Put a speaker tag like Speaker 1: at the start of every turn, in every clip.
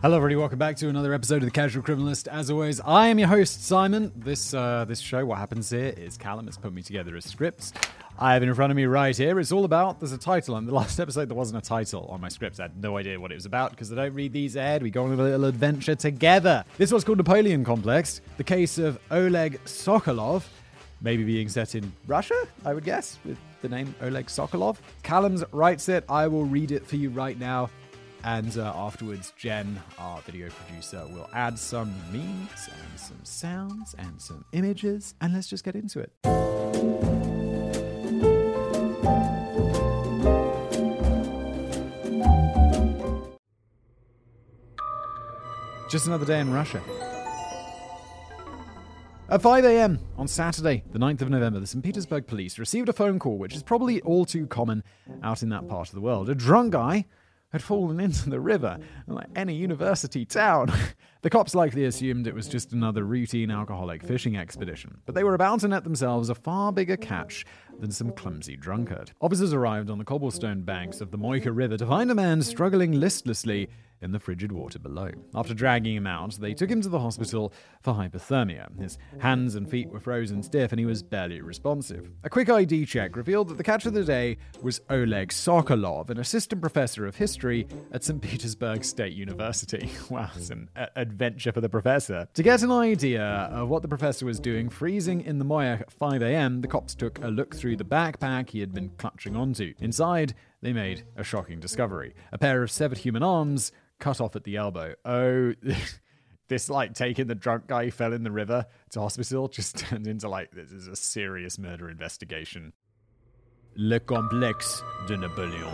Speaker 1: Hello, everybody. Welcome back to another episode of the Casual Criminalist. As always, I am your host, Simon. This uh, this show, what happens here is Callum has put me together a script. I have it in front of me right here. It's all about. There's a title on the last episode. There wasn't a title on my script. I had no idea what it was about because I don't read these ahead. We go on a little adventure together. This one's called Napoleon Complex. The case of Oleg Sokolov, maybe being set in Russia. I would guess with the name Oleg Sokolov. Callum's writes it. I will read it for you right now. And uh, afterwards, Jen, our video producer, will add some memes and some sounds and some images. And let's just get into it. Just another day in Russia. At 5 a.m. on Saturday, the 9th of November, the St. Petersburg police received a phone call, which is probably all too common out in that part of the world. A drunk guy had fallen into the river, like any university town. the cops likely assumed it was just another routine alcoholic fishing expedition, but they were about to net themselves a far bigger catch than some clumsy drunkard. Officers arrived on the cobblestone banks of the Moika River to find a man struggling listlessly in the frigid water below. After dragging him out, they took him to the hospital for hypothermia. His hands and feet were frozen stiff and he was barely responsive. A quick ID check revealed that the catch of the day was Oleg Sokolov, an assistant professor of history at St. Petersburg State University. Wow, it's an a- adventure for the professor. To get an idea of what the professor was doing freezing in the Moika at 5 a.m., the cops took a look through the backpack he had been clutching onto. Inside, they made a shocking discovery a pair of severed human arms cut off at the elbow. Oh, this like taking the drunk guy who fell in the river to hospital just turned into like this is a serious murder investigation. Le complexe de Napoleon.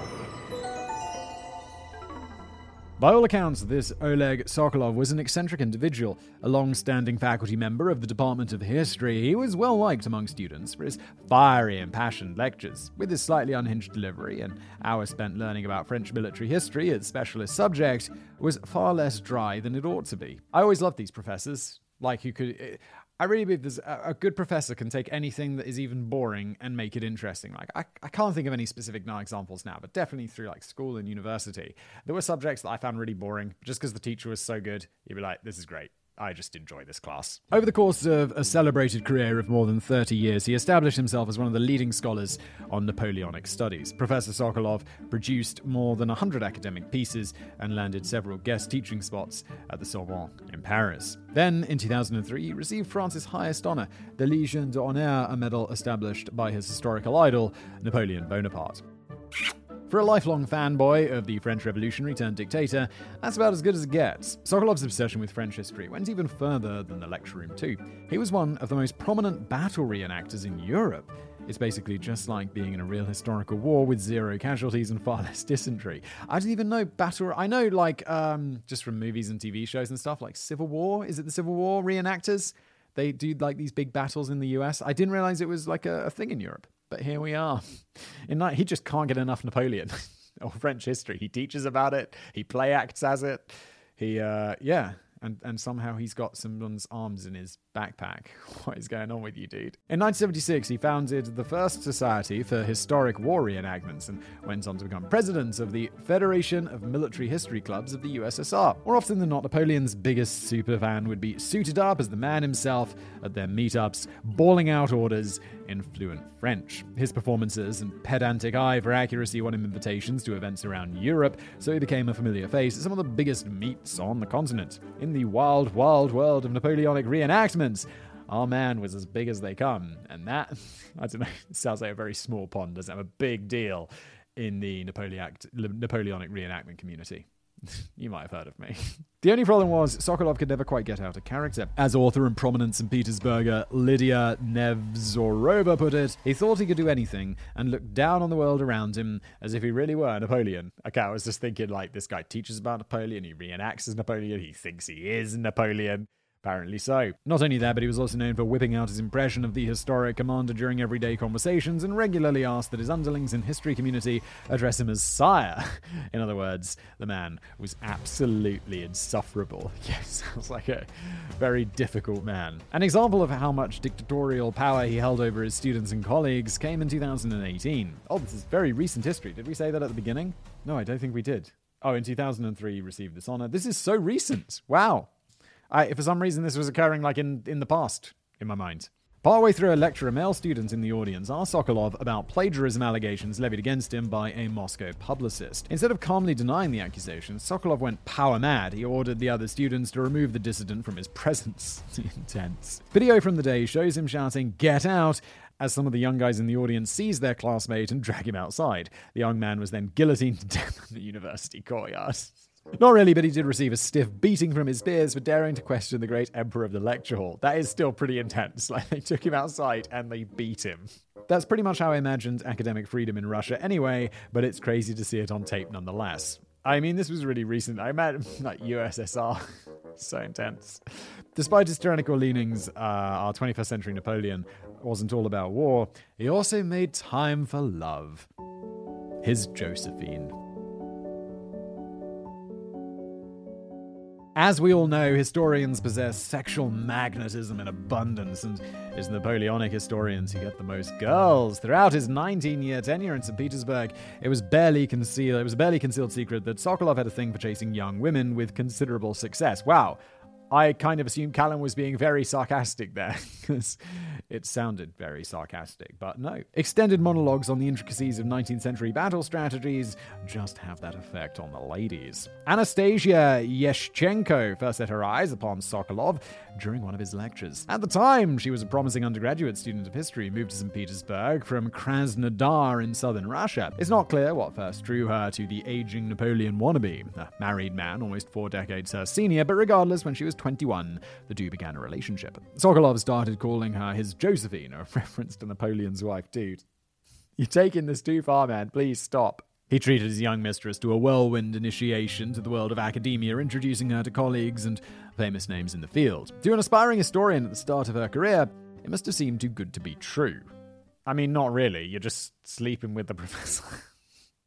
Speaker 1: By all accounts, this Oleg Sokolov was an eccentric individual, a long standing faculty member of the Department of History. He was well liked among students for his fiery, impassioned lectures. With his slightly unhinged delivery, an hour spent learning about French military history, its specialist subject, was far less dry than it ought to be. I always loved these professors. Like, you could. Eh, I really believe there's a, a, good professor can take anything that is even boring and make it interesting. Like I, I can't think of any specific examples now, but definitely through like school and university, there were subjects that I found really boring. Just because the teacher was so good, you'd be like, "This is great." I just enjoy this class. Over the course of a celebrated career of more than 30 years, he established himself as one of the leading scholars on Napoleonic studies. Professor Sokolov produced more than 100 academic pieces and landed several guest teaching spots at the Sorbonne in Paris. Then, in 2003, he received France's highest honor, the Légion d'honneur, a medal established by his historical idol, Napoleon Bonaparte. For a lifelong fanboy of the French revolutionary turned dictator, that's about as good as it gets. Sokolov's obsession with French history went even further than the lecture room, too. He was one of the most prominent battle reenactors in Europe. It's basically just like being in a real historical war with zero casualties and far less dysentery. I didn't even know battle. I know, like, um, just from movies and TV shows and stuff, like Civil War. Is it the Civil War reenactors? They do like these big battles in the US. I didn't realize it was like a, a thing in Europe but here we are. In night, he just can't get enough Napoleon or French history. He teaches about it. He play acts as it. He, uh, yeah, and, and somehow he's got someone's arms in his backpack. What is going on with you, dude? In 1976, he founded the first Society for Historic War Reenactments and went on to become president of the Federation of Military History Clubs of the USSR. More often than not, Napoleon's biggest superfan would be suited up as the man himself at their meetups, bawling out orders in fluent French. His performances and pedantic eye for accuracy won him invitations to events around Europe, so he became a familiar face at some of the biggest meets on the continent. In the wild, wild world of Napoleonic reenactments, our man was as big as they come. And that, I don't know, sounds like a very small pond, doesn't have a big deal in the Napoleonic, Napoleonic reenactment community. you might have heard of me. The only problem was Sokolov could never quite get out of character. As author and prominent St. Petersburger Lydia Nevzorova put it, he thought he could do anything and looked down on the world around him as if he really were Napoleon. Okay, I was just thinking, like, this guy teaches about Napoleon, he reenacts as Napoleon, he thinks he is Napoleon. Apparently so. Not only that, but he was also known for whipping out his impression of the historic commander during everyday conversations and regularly asked that his underlings in history community address him as sire. In other words, the man was absolutely insufferable. Yes, sounds like a very difficult man. An example of how much dictatorial power he held over his students and colleagues came in 2018. Oh, this is very recent history. Did we say that at the beginning? No, I don't think we did. Oh, in 2003, he received this honor. This is so recent. Wow. I, for some reason, this was occurring like in, in the past in my mind. Partway through a lecture, a male student in the audience asked Sokolov about plagiarism allegations levied against him by a Moscow publicist. Instead of calmly denying the accusations, Sokolov went power mad. He ordered the other students to remove the dissident from his presence. Intense. Video from the day shows him shouting, Get out! as some of the young guys in the audience seize their classmate and drag him outside. The young man was then guillotined to death in the university courtyard. Not really, but he did receive a stiff beating from his peers for daring to question the great emperor of the lecture hall. That is still pretty intense. Like, they took him outside and they beat him. That's pretty much how I imagined academic freedom in Russia anyway, but it's crazy to see it on tape nonetheless. I mean, this was really recent. I imagine, like, USSR. so intense. Despite his tyrannical leanings, uh, our 21st century Napoleon wasn't all about war. He also made time for love. His Josephine. As we all know, historians possess sexual magnetism in abundance, and it's Napoleonic historians who get the most girls. Throughout his 19-year tenure in St. Petersburg, it was barely concealed. It was a barely concealed secret that Sokolov had a thing for chasing young women with considerable success. Wow, I kind of assumed Callum was being very sarcastic there, because it sounded very sarcastic. But no. Extended monologues on the intricacies of 19th century battle strategies just have that effect on the ladies. Anastasia Yeshchenko first set her eyes upon Sokolov during one of his lectures. At the time, she was a promising undergraduate student of history, moved to St. Petersburg from Krasnodar in southern Russia. It's not clear what first drew her to the aging Napoleon wannabe, a married man almost four decades her senior, but regardless, when she was 21, the two began a relationship. Sokolov started calling her his Josephine, a reference to Napoleon's wife, dude. You're taking this too far, man. Please stop. He treated his young mistress to a whirlwind initiation to the world of academia, introducing her to colleagues and famous names in the field. To an aspiring historian at the start of her career, it must have seemed too good to be true. I mean, not really. You're just sleeping with the professor.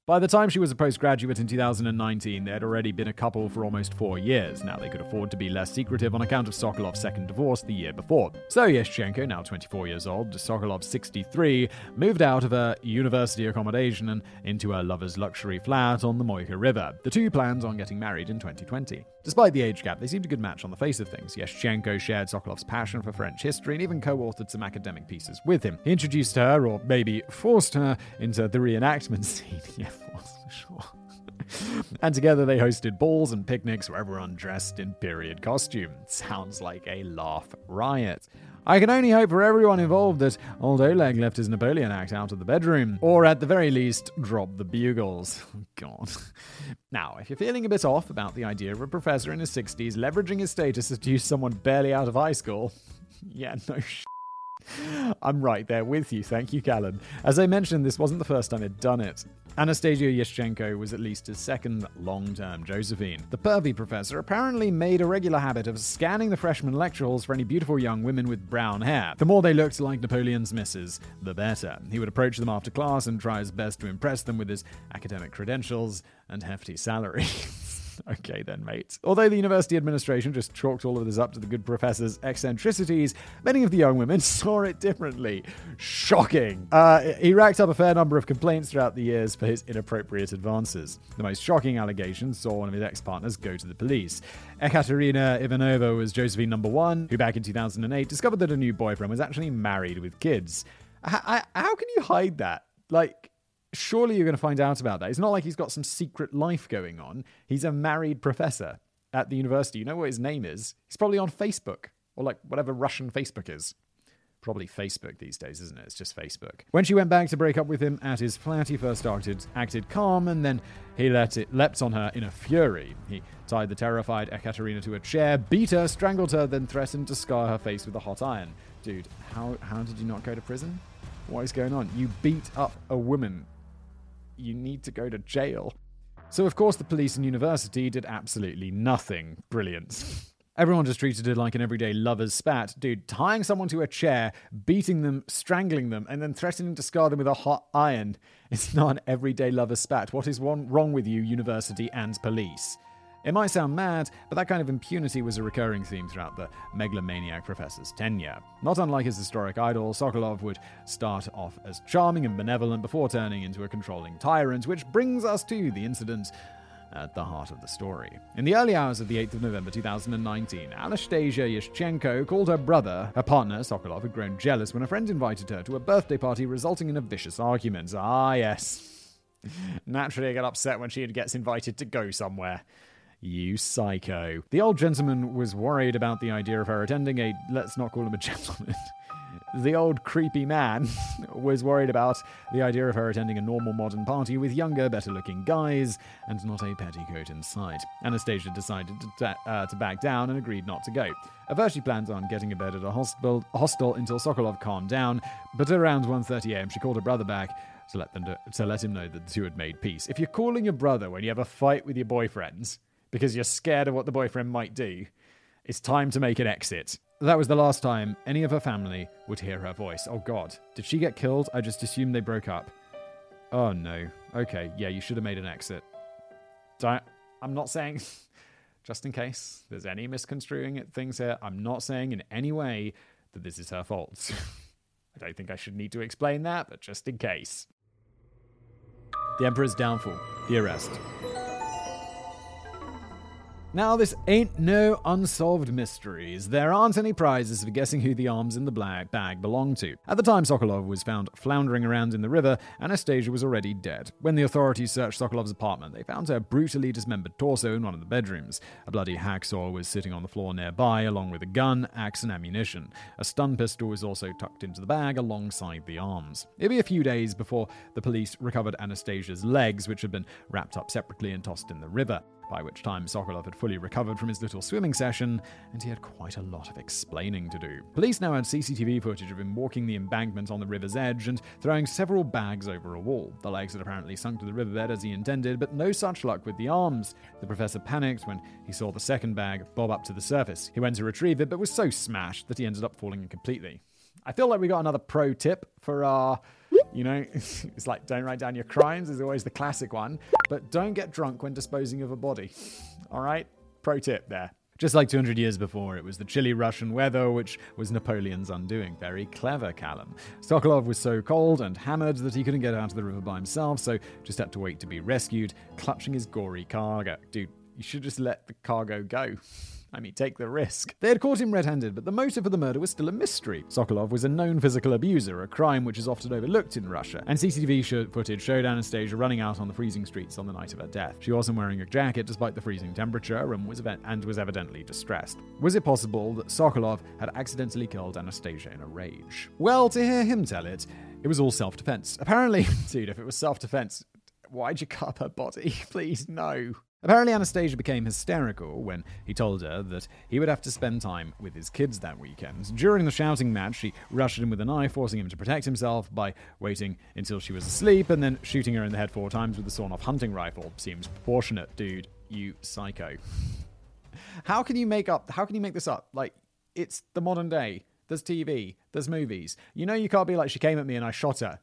Speaker 1: By the time she was a postgraduate in 2019, they had already been a couple for almost four years. Now they could afford to be less secretive on account of Sokolov's second divorce the year before. So Yeshchenko, now 24 years old, Sokolov 63, moved out of her university accommodation and into her lover's luxury flat on the Moika River. The two planned on getting married in 2020. Despite the age gap, they seemed a good match on the face of things. Yeshchenko shared Sokolov's passion for French history and even co authored some academic pieces with him. He introduced her, or maybe forced her, into the reenactment scene. Sure. and together they hosted balls and picnics where everyone dressed in period costume. Sounds like a laugh riot. I can only hope for everyone involved that old Oleg left his Napoleon act out of the bedroom, or at the very least, dropped the bugles. God. Now, if you're feeling a bit off about the idea of a professor in his 60s leveraging his status to seduce someone barely out of high school, yeah, no sh- I'm right there with you, thank you, Callum. As I mentioned, this wasn't the first time he'd done it. Anastasia Yeshchenko was at least his second long term Josephine. The pervy professor apparently made a regular habit of scanning the freshman lecture halls for any beautiful young women with brown hair. The more they looked like Napoleon's misses, the better. He would approach them after class and try his best to impress them with his academic credentials and hefty salary. okay then, mate. Although the university administration just chalked all of this up to the good professor's eccentricities, many of the young women saw it differently. Shocking. Uh, he racked up a fair number of complaints throughout the years for his inappropriate advances. The most shocking allegations saw one of his ex-partners go to the police. Ekaterina Ivanova was Josephine number one, who back in 2008 discovered that a new boyfriend was actually married with kids. How can you hide that? Like, surely you're going to find out about that. It's not like he's got some secret life going on. He's a married professor at the university. You know what his name is? He's probably on Facebook or like whatever Russian Facebook is. Probably Facebook these days, isn't it? It's just Facebook. When she went back to break up with him at his flat, he first acted, acted calm and then he let it leapt on her in a fury. He tied the terrified Ekaterina to a chair, beat her, strangled her, then threatened to scar her face with a hot iron. Dude, how, how did you not go to prison? What is going on? You beat up a woman you need to go to jail. So, of course, the police and university did absolutely nothing. Brilliant. Everyone just treated it like an everyday lover's spat. Dude, tying someone to a chair, beating them, strangling them, and then threatening to scar them with a hot iron. It's not an everyday lover's spat. What is one wrong with you, university and police? It might sound mad, but that kind of impunity was a recurring theme throughout the megalomaniac professor's tenure. Not unlike his historic idol, Sokolov would start off as charming and benevolent before turning into a controlling tyrant, which brings us to the incident at the heart of the story. In the early hours of the 8th of November 2019, Anastasia Yeshchenko called her brother. Her partner, Sokolov, had grown jealous when a friend invited her to a birthday party, resulting in a vicious argument. Ah, yes. Naturally, I get upset when she gets invited to go somewhere. You psycho. The old gentleman was worried about the idea of her attending a, let's not call him a gentleman, the old creepy man was worried about the idea of her attending a normal modern party with younger, better looking guys and not a petticoat in sight. Anastasia decided to, ta- uh, to back down and agreed not to go. At first, she planned on getting a bed at a hostel, hostel until Sokolov calmed down, but around 1.30am, she called her brother back to let, them do, to let him know that the two had made peace. If you're calling your brother when you have a fight with your boyfriends because you're scared of what the boyfriend might do, it's time to make an exit. That was the last time any of her family would hear her voice. Oh god, did she get killed? I just assumed they broke up. Oh no. Okay, yeah, you should have made an exit. I'm not saying, just in case there's any misconstruing things here, I'm not saying in any way that this is her fault. I don't think I should need to explain that, but just in case. The Emperor's Downfall, The Arrest. Now, this ain't no unsolved mysteries. There aren't any prizes for guessing who the arms in the black bag belong to. At the time Sokolov was found floundering around in the river, Anastasia was already dead. When the authorities searched Sokolov's apartment, they found her brutally dismembered torso in one of the bedrooms. A bloody hacksaw was sitting on the floor nearby, along with a gun, axe, and ammunition. A stun pistol was also tucked into the bag alongside the arms. It'd be a few days before the police recovered Anastasia's legs, which had been wrapped up separately and tossed in the river by which time Sokolov had fully recovered from his little swimming session, and he had quite a lot of explaining to do. Police now had CCTV footage of him walking the embankment on the river's edge and throwing several bags over a wall. The legs had apparently sunk to the riverbed as he intended, but no such luck with the arms. The professor panicked when he saw the second bag bob up to the surface. He went to retrieve it, but was so smashed that he ended up falling in completely. I feel like we got another pro tip for our you know, it's like don't write down your crimes is always the classic one, but don't get drunk when disposing of a body. All right? Pro tip there. Just like 200 years before, it was the chilly Russian weather which was Napoleon's undoing. Very clever, Callum. Sokolov was so cold and hammered that he couldn't get out of the river by himself, so just had to wait to be rescued, clutching his gory cargo. Dude, you should just let the cargo go. I mean, take the risk. They had caught him red handed, but the motive for the murder was still a mystery. Sokolov was a known physical abuser, a crime which is often overlooked in Russia, and CCTV footage showed Anastasia running out on the freezing streets on the night of her death. She wasn't wearing a jacket despite the freezing temperature and was, ev- and was evidently distressed. Was it possible that Sokolov had accidentally killed Anastasia in a rage? Well, to hear him tell it, it was all self defense. Apparently, dude, if it was self defense, why'd you cut her body? Please, no. Apparently, Anastasia became hysterical when he told her that he would have to spend time with his kids that weekend. During the shouting match, she rushed him with a knife, forcing him to protect himself by waiting until she was asleep and then shooting her in the head four times with a sawn off hunting rifle. Seems proportionate, dude. You psycho. How can you make up? How can you make this up? Like, it's the modern day. There's TV, there's movies. You know, you can't be like, she came at me and I shot her.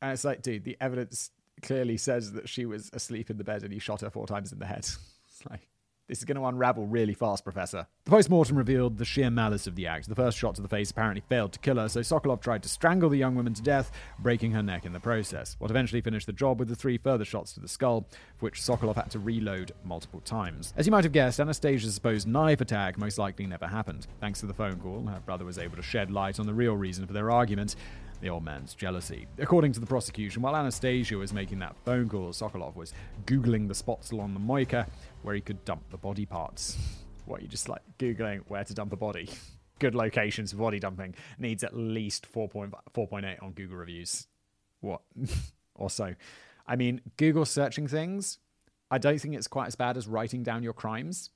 Speaker 1: And it's like, dude, the evidence clearly says that she was asleep in the bed and he shot her four times in the head. It's like, this is going to unravel really fast, Professor. The post mortem revealed the sheer malice of the act. The first shot to the face apparently failed to kill her, so Sokolov tried to strangle the young woman to death, breaking her neck in the process. What eventually finished the job with the three further shots to the skull, for which Sokolov had to reload multiple times. As you might have guessed, Anastasia's supposed knife attack most likely never happened. Thanks to the phone call, her brother was able to shed light on the real reason for their argument the old man's jealousy. According to the prosecution, while Anastasia was making that phone call, Sokolov was Googling the spots along the Moika where he could dump the body parts. What, you just like Googling where to dump a body? Good locations for body dumping needs at least 4.8 on Google reviews. What? or so. I mean, Google searching things, I don't think it's quite as bad as writing down your crimes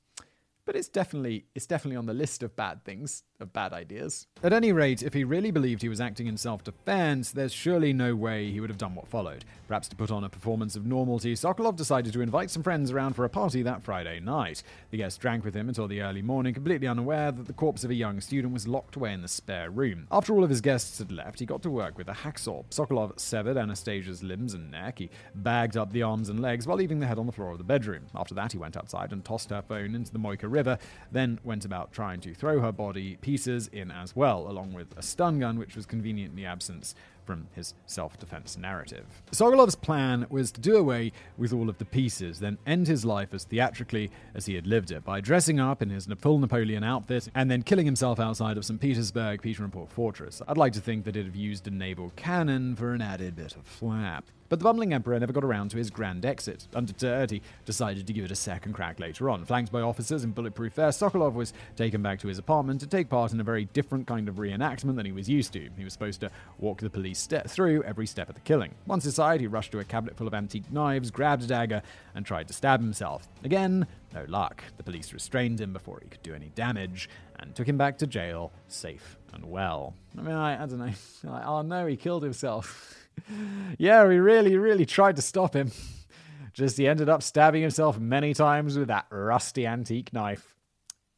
Speaker 1: but it's definitely it's definitely on the list of bad things, of bad ideas. At any rate, if he really believed he was acting in self-defense, there's surely no way he would have done what followed. Perhaps to put on a performance of normality, Sokolov decided to invite some friends around for a party that Friday night. The guests drank with him until the early morning, completely unaware that the corpse of a young student was locked away in the spare room. After all of his guests had left, he got to work with a hacksaw. Sokolov severed Anastasia's limbs and neck. He bagged up the arms and legs while leaving the head on the floor of the bedroom. After that, he went outside and tossed her phone into the Moika River, then went about trying to throw her body pieces in as well, along with a stun gun which was conveniently absent from his self defense narrative. Sokolov's plan was to do away with all of the pieces, then end his life as theatrically as he had lived it by dressing up in his full Napoleon outfit and then killing himself outside of St. Petersburg, Peter and Paul Fortress. I'd like to think that he'd have used a naval cannon for an added bit of flap. But the bumbling emperor never got around to his grand exit. Undeterred, he decided to give it a second crack later on. Flanked by officers in bulletproof vests, Sokolov was taken back to his apartment to take part in a very different kind of reenactment than he was used to. He was supposed to walk the police step through every step of the killing. Once inside, he rushed to a cabinet full of antique knives, grabbed a dagger, and tried to stab himself. Again, no luck. The police restrained him before he could do any damage and took him back to jail, safe and well. I mean, I, I don't know. Like, oh no, he killed himself. yeah, we really, really tried to stop him. Just he ended up stabbing himself many times with that rusty antique knife.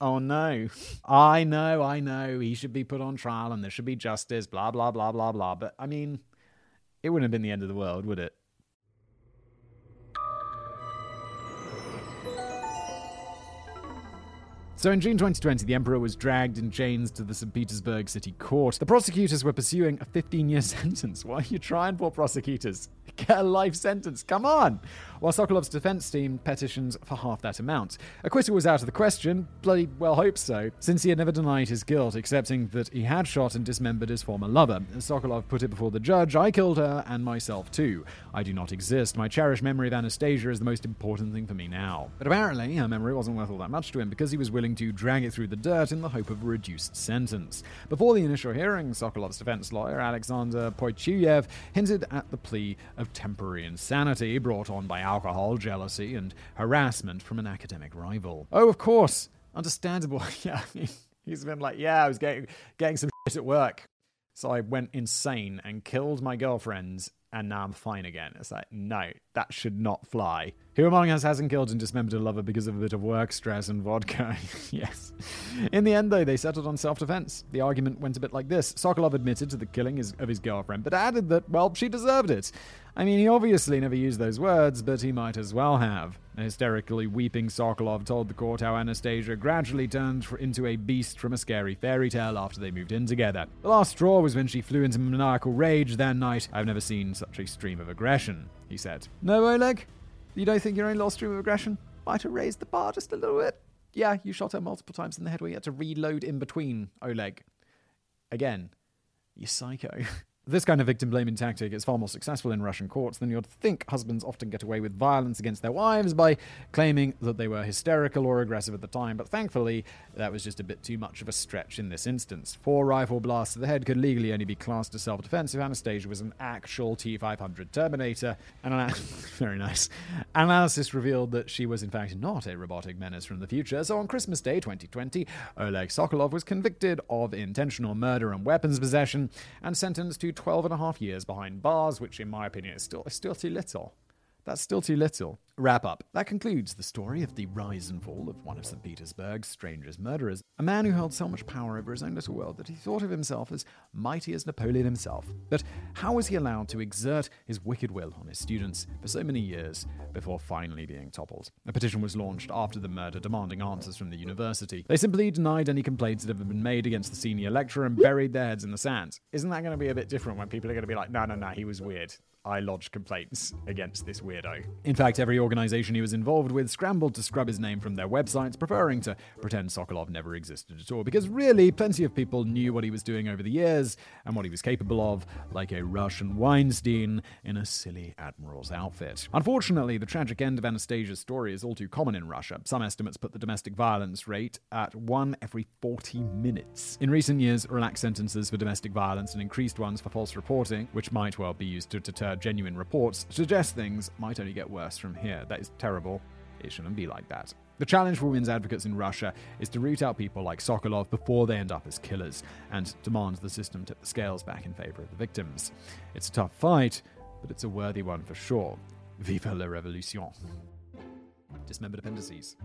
Speaker 1: Oh no. I know, I know. He should be put on trial and there should be justice, blah, blah, blah, blah, blah. But I mean, it wouldn't have been the end of the world, would it? So in June 2020, the emperor was dragged in chains to the St. Petersburg city court. The prosecutors were pursuing a 15 year sentence. Why are you trying for prosecutors? Get a life sentence. Come on. While Sokolov's defense team petitions for half that amount. Acquittal was out of the question. Bloody well hope so, since he had never denied his guilt, accepting that he had shot and dismembered his former lover. Sokolov put it before the judge, I killed her and myself too. I do not exist. My cherished memory of Anastasia is the most important thing for me now. But apparently, her memory wasn't worth all that much to him because he was willing to drag it through the dirt in the hope of a reduced sentence. Before the initial hearing, Sokolov's defense lawyer, Alexander Poichuyev, hinted at the plea of temporary insanity brought on by alcohol, jealousy, and harassment from an academic rival. Oh, of course, understandable. yeah, he's been like, yeah, I was getting getting some shit at work, so I went insane and killed my girlfriends, and now I'm fine again. It's like, no, that should not fly. Who among us hasn't killed and dismembered a lover because of a bit of work stress and vodka? yes. In the end, though, they settled on self defense. The argument went a bit like this Sokolov admitted to the killing of his girlfriend, but added that, well, she deserved it. I mean, he obviously never used those words, but he might as well have. Hysterically weeping Sokolov told the court how Anastasia gradually turned into a beast from a scary fairy tale after they moved in together. The last straw was when she flew into maniacal rage that night. I've never seen such a stream of aggression, he said. No, Oleg? You don't think your own lost stream of aggression might have raised the bar just a little bit? Yeah, you shot her multiple times in the head where you had to reload in between, Oleg. Again, you psycho. This kind of victim blaming tactic is far more successful in Russian courts than you'd think. Husbands often get away with violence against their wives by claiming that they were hysterical or aggressive at the time, but thankfully, that was just a bit too much of a stretch in this instance. Four rifle blasts to the head could legally only be classed as self defense if Anastasia was an actual T 500 Terminator. And an- very nice. Analysis revealed that she was, in fact, not a robotic menace from the future, so on Christmas Day 2020, Oleg Sokolov was convicted of intentional murder and weapons possession and sentenced to 12 and a half years behind bars, which, in my opinion, is still, is still too little. That's still too little. Wrap up. That concludes the story of the rise and fall of one of St. Petersburg's strangest murderers, a man who held so much power over his own little world that he thought of himself as mighty as Napoleon himself. But how was he allowed to exert his wicked will on his students for so many years before finally being toppled? A petition was launched after the murder demanding answers from the university. They simply denied any complaints that had been made against the senior lecturer and buried their heads in the sand. Isn't that going to be a bit different when people are going to be like, no, no, no, he was weird? I lodged complaints against this weirdo. In fact, every organization he was involved with scrambled to scrub his name from their websites, preferring to pretend Sokolov never existed at all, because really, plenty of people knew what he was doing over the years and what he was capable of, like a Russian Weinstein in a silly admiral's outfit. Unfortunately, the tragic end of Anastasia's story is all too common in Russia. Some estimates put the domestic violence rate at one every 40 minutes. In recent years, relaxed sentences for domestic violence and increased ones for false reporting, which might well be used to deter genuine reports, suggest things might only get worse from here. That is terrible. It shouldn't be like that. The challenge for women's advocates in Russia is to root out people like Sokolov before they end up as killers and demand the system tip the scales back in favor of the victims. It's a tough fight, but it's a worthy one for sure. Vive la revolution. Dismembered appendices.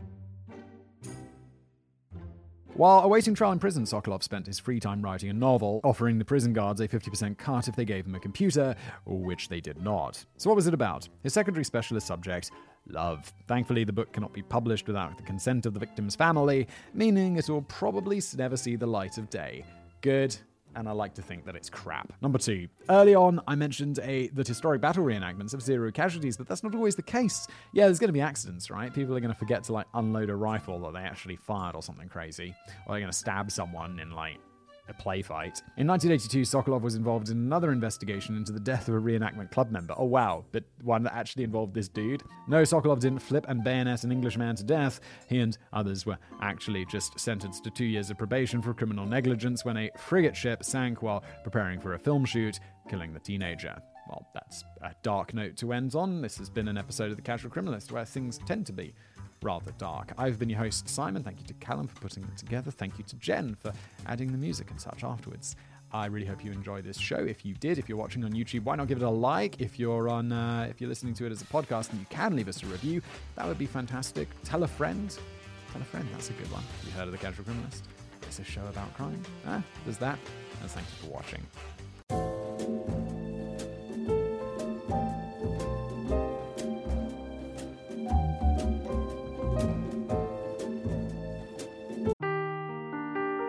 Speaker 1: While awaiting trial in prison, Sokolov spent his free time writing a novel, offering the prison guards a 50% cut if they gave him a computer, which they did not. So, what was it about? His secondary specialist subject love. Thankfully, the book cannot be published without the consent of the victim's family, meaning it will probably never see the light of day. Good and I like to think that it's crap. Number two, early on, I mentioned a that historic battle reenactments have zero casualties, but that's not always the case. Yeah, there's going to be accidents, right? People are going to forget to like unload a rifle that they actually fired or something crazy, or they're going to stab someone in like a play fight. In 1982, Sokolov was involved in another investigation into the death of a reenactment club member. Oh wow, but one that actually involved this dude? No, Sokolov didn't flip and bayonet an Englishman to death. He and others were actually just sentenced to two years of probation for criminal negligence when a frigate ship sank while preparing for a film shoot, killing the teenager. Well, that's a dark note to end on. This has been an episode of The Casual Criminalist where things tend to be rather dark. I've been your host, Simon. Thank you to Callum for putting it together. Thank you to Jen for adding the music and such afterwards. I really hope you enjoy this show. If you did, if you're watching on YouTube, why not give it a like? If you're on, uh, if you're listening to it as a podcast, and you can leave us a review, that would be fantastic. Tell a friend. Tell a friend. That's a good one. Have you heard of the Casual Criminalist? It's a show about crime. Ah, there's that. And thank you for watching.